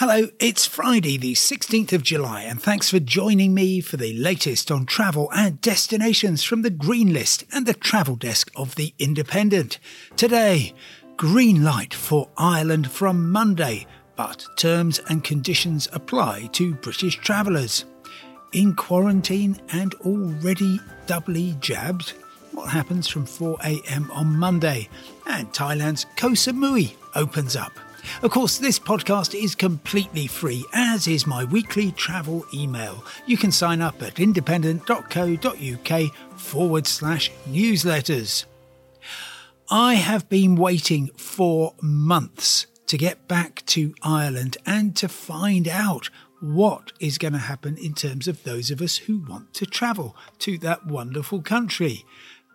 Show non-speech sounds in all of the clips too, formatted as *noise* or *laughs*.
Hello, it's Friday, the 16th of July, and thanks for joining me for the latest on travel and destinations from the Green List and the travel desk of The Independent. Today, green light for Ireland from Monday, but terms and conditions apply to British travellers. In quarantine and already doubly jabbed? What happens from 4am on Monday? And Thailand's Koh Samui opens up. Of course, this podcast is completely free, as is my weekly travel email. You can sign up at independent.co.uk forward slash newsletters. I have been waiting for months to get back to Ireland and to find out what is going to happen in terms of those of us who want to travel to that wonderful country.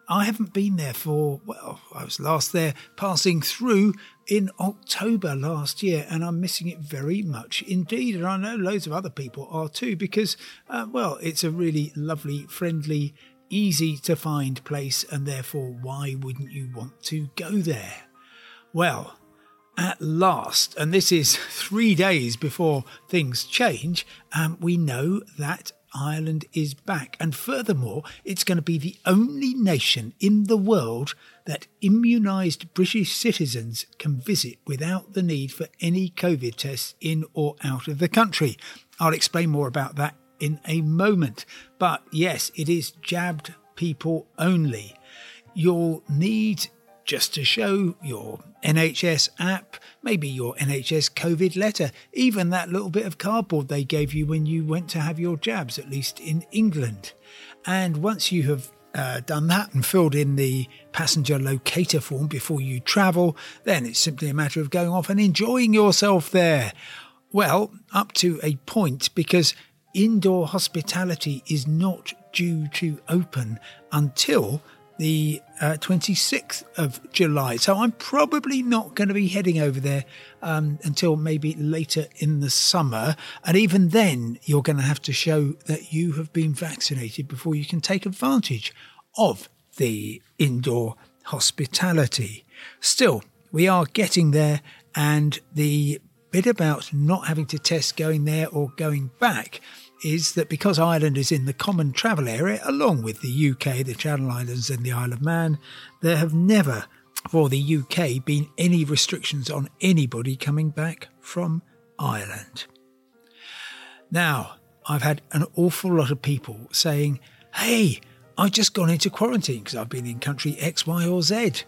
I haven't been there for, well, I was last there passing through in October last year, and I'm missing it very much indeed. And I know loads of other people are too, because, uh, well, it's a really lovely, friendly, easy to find place, and therefore, why wouldn't you want to go there? Well, at last, and this is *laughs* three days before things change, um, we know that Ireland is back. And furthermore, it's going to be the only nation in the world that immunised British citizens can visit without the need for any COVID tests in or out of the country. I'll explain more about that in a moment. But yes, it is jabbed people only. You'll need just to show your NHS app, maybe your NHS COVID letter, even that little bit of cardboard they gave you when you went to have your jabs, at least in England. And once you have uh, done that and filled in the passenger locator form before you travel, then it's simply a matter of going off and enjoying yourself there. Well, up to a point, because indoor hospitality is not due to open until the uh, 26th of July. So I'm probably not going to be heading over there um, until maybe later in the summer. And even then, you're going to have to show that you have been vaccinated before you can take advantage of the indoor hospitality. Still, we are getting there, and the bit about not having to test going there or going back is that because Ireland is in the common travel area, along with the UK, the Channel Islands, and the Isle of Man, there have never, for the UK, been any restrictions on anybody coming back from Ireland. Now, I've had an awful lot of people saying, hey, I've just gone into quarantine because I've been in country X, Y, or Z.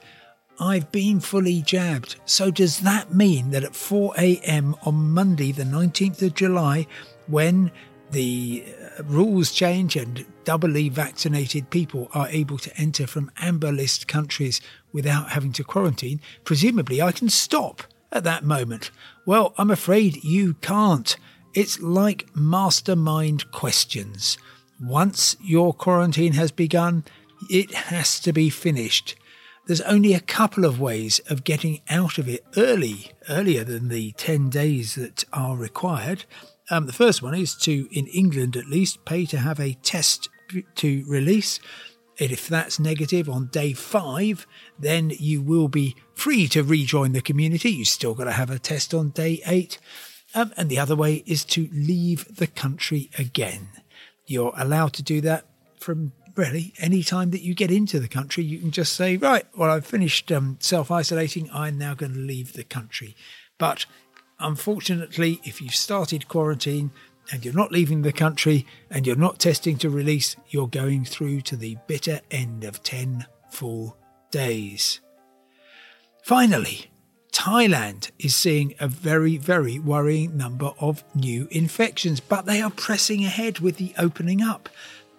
I've been fully jabbed. So, does that mean that at 4 a.m. on Monday, the 19th of July, when the uh, rules change and doubly vaccinated people are able to enter from amber list countries without having to quarantine, presumably I can stop at that moment. Well, I'm afraid you can't. It's like mastermind questions. Once your quarantine has begun, it has to be finished. There's only a couple of ways of getting out of it early, earlier than the 10 days that are required. Um, the first one is to, in England at least, pay to have a test to release. If that's negative on day five, then you will be free to rejoin the community. You still got to have a test on day eight. Um, and the other way is to leave the country again. You're allowed to do that from really any time that you get into the country. You can just say, right, well, I've finished um, self isolating. I'm now going to leave the country. But Unfortunately, if you've started quarantine and you're not leaving the country and you're not testing to release, you're going through to the bitter end of 10 full days. Finally, Thailand is seeing a very, very worrying number of new infections, but they are pressing ahead with the opening up.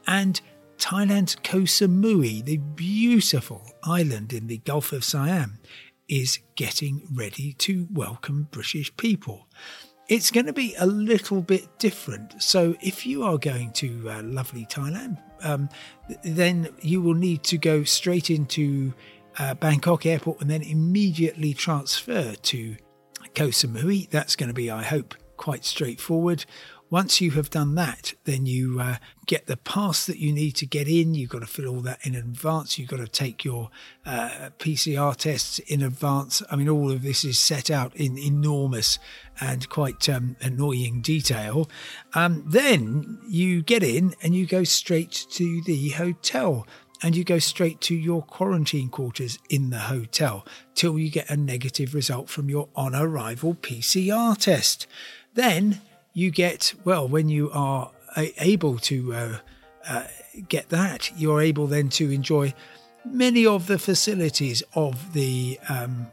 And Thailand's Koh Samui, the beautiful island in the Gulf of Siam, is getting ready to welcome British people. It's going to be a little bit different. So, if you are going to uh, lovely Thailand, um, then you will need to go straight into uh, Bangkok airport and then immediately transfer to Koh Samui. That's going to be, I hope, quite straightforward. Once you have done that, then you uh, get the pass that you need to get in. You've got to fill all that in advance. You've got to take your uh, PCR tests in advance. I mean, all of this is set out in enormous and quite um, annoying detail. Um, then you get in and you go straight to the hotel and you go straight to your quarantine quarters in the hotel till you get a negative result from your on arrival PCR test. Then you get, well, when you are able to uh, uh, get that, you're able then to enjoy many of the facilities of the um,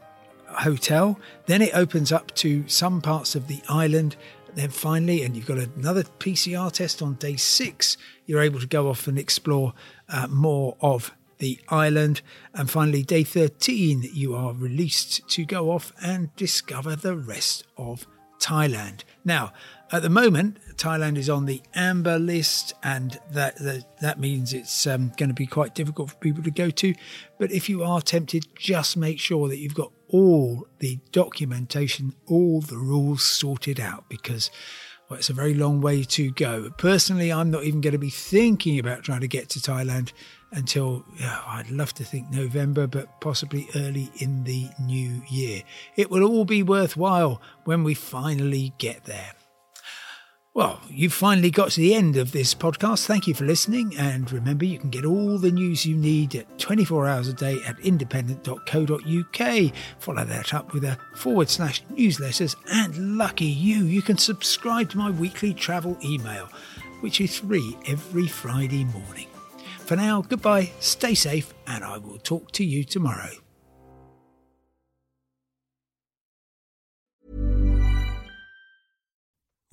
hotel. Then it opens up to some parts of the island. Then finally, and you've got another PCR test on day six, you're able to go off and explore uh, more of the island. And finally, day 13, you are released to go off and discover the rest of Thailand. Now, at the moment, Thailand is on the amber list, and that that, that means it's um, going to be quite difficult for people to go to. But if you are tempted, just make sure that you've got all the documentation, all the rules sorted out, because well, it's a very long way to go. Personally, I'm not even going to be thinking about trying to get to Thailand until I'd love to think November, but possibly early in the new year. It will all be worthwhile when we finally get there. Well, you've finally got to the end of this podcast. Thank you for listening. And remember, you can get all the news you need at 24 hours a day at independent.co.uk. Follow that up with a forward slash newsletters. And lucky you, you can subscribe to my weekly travel email, which is free every Friday morning. For now, goodbye, stay safe, and I will talk to you tomorrow.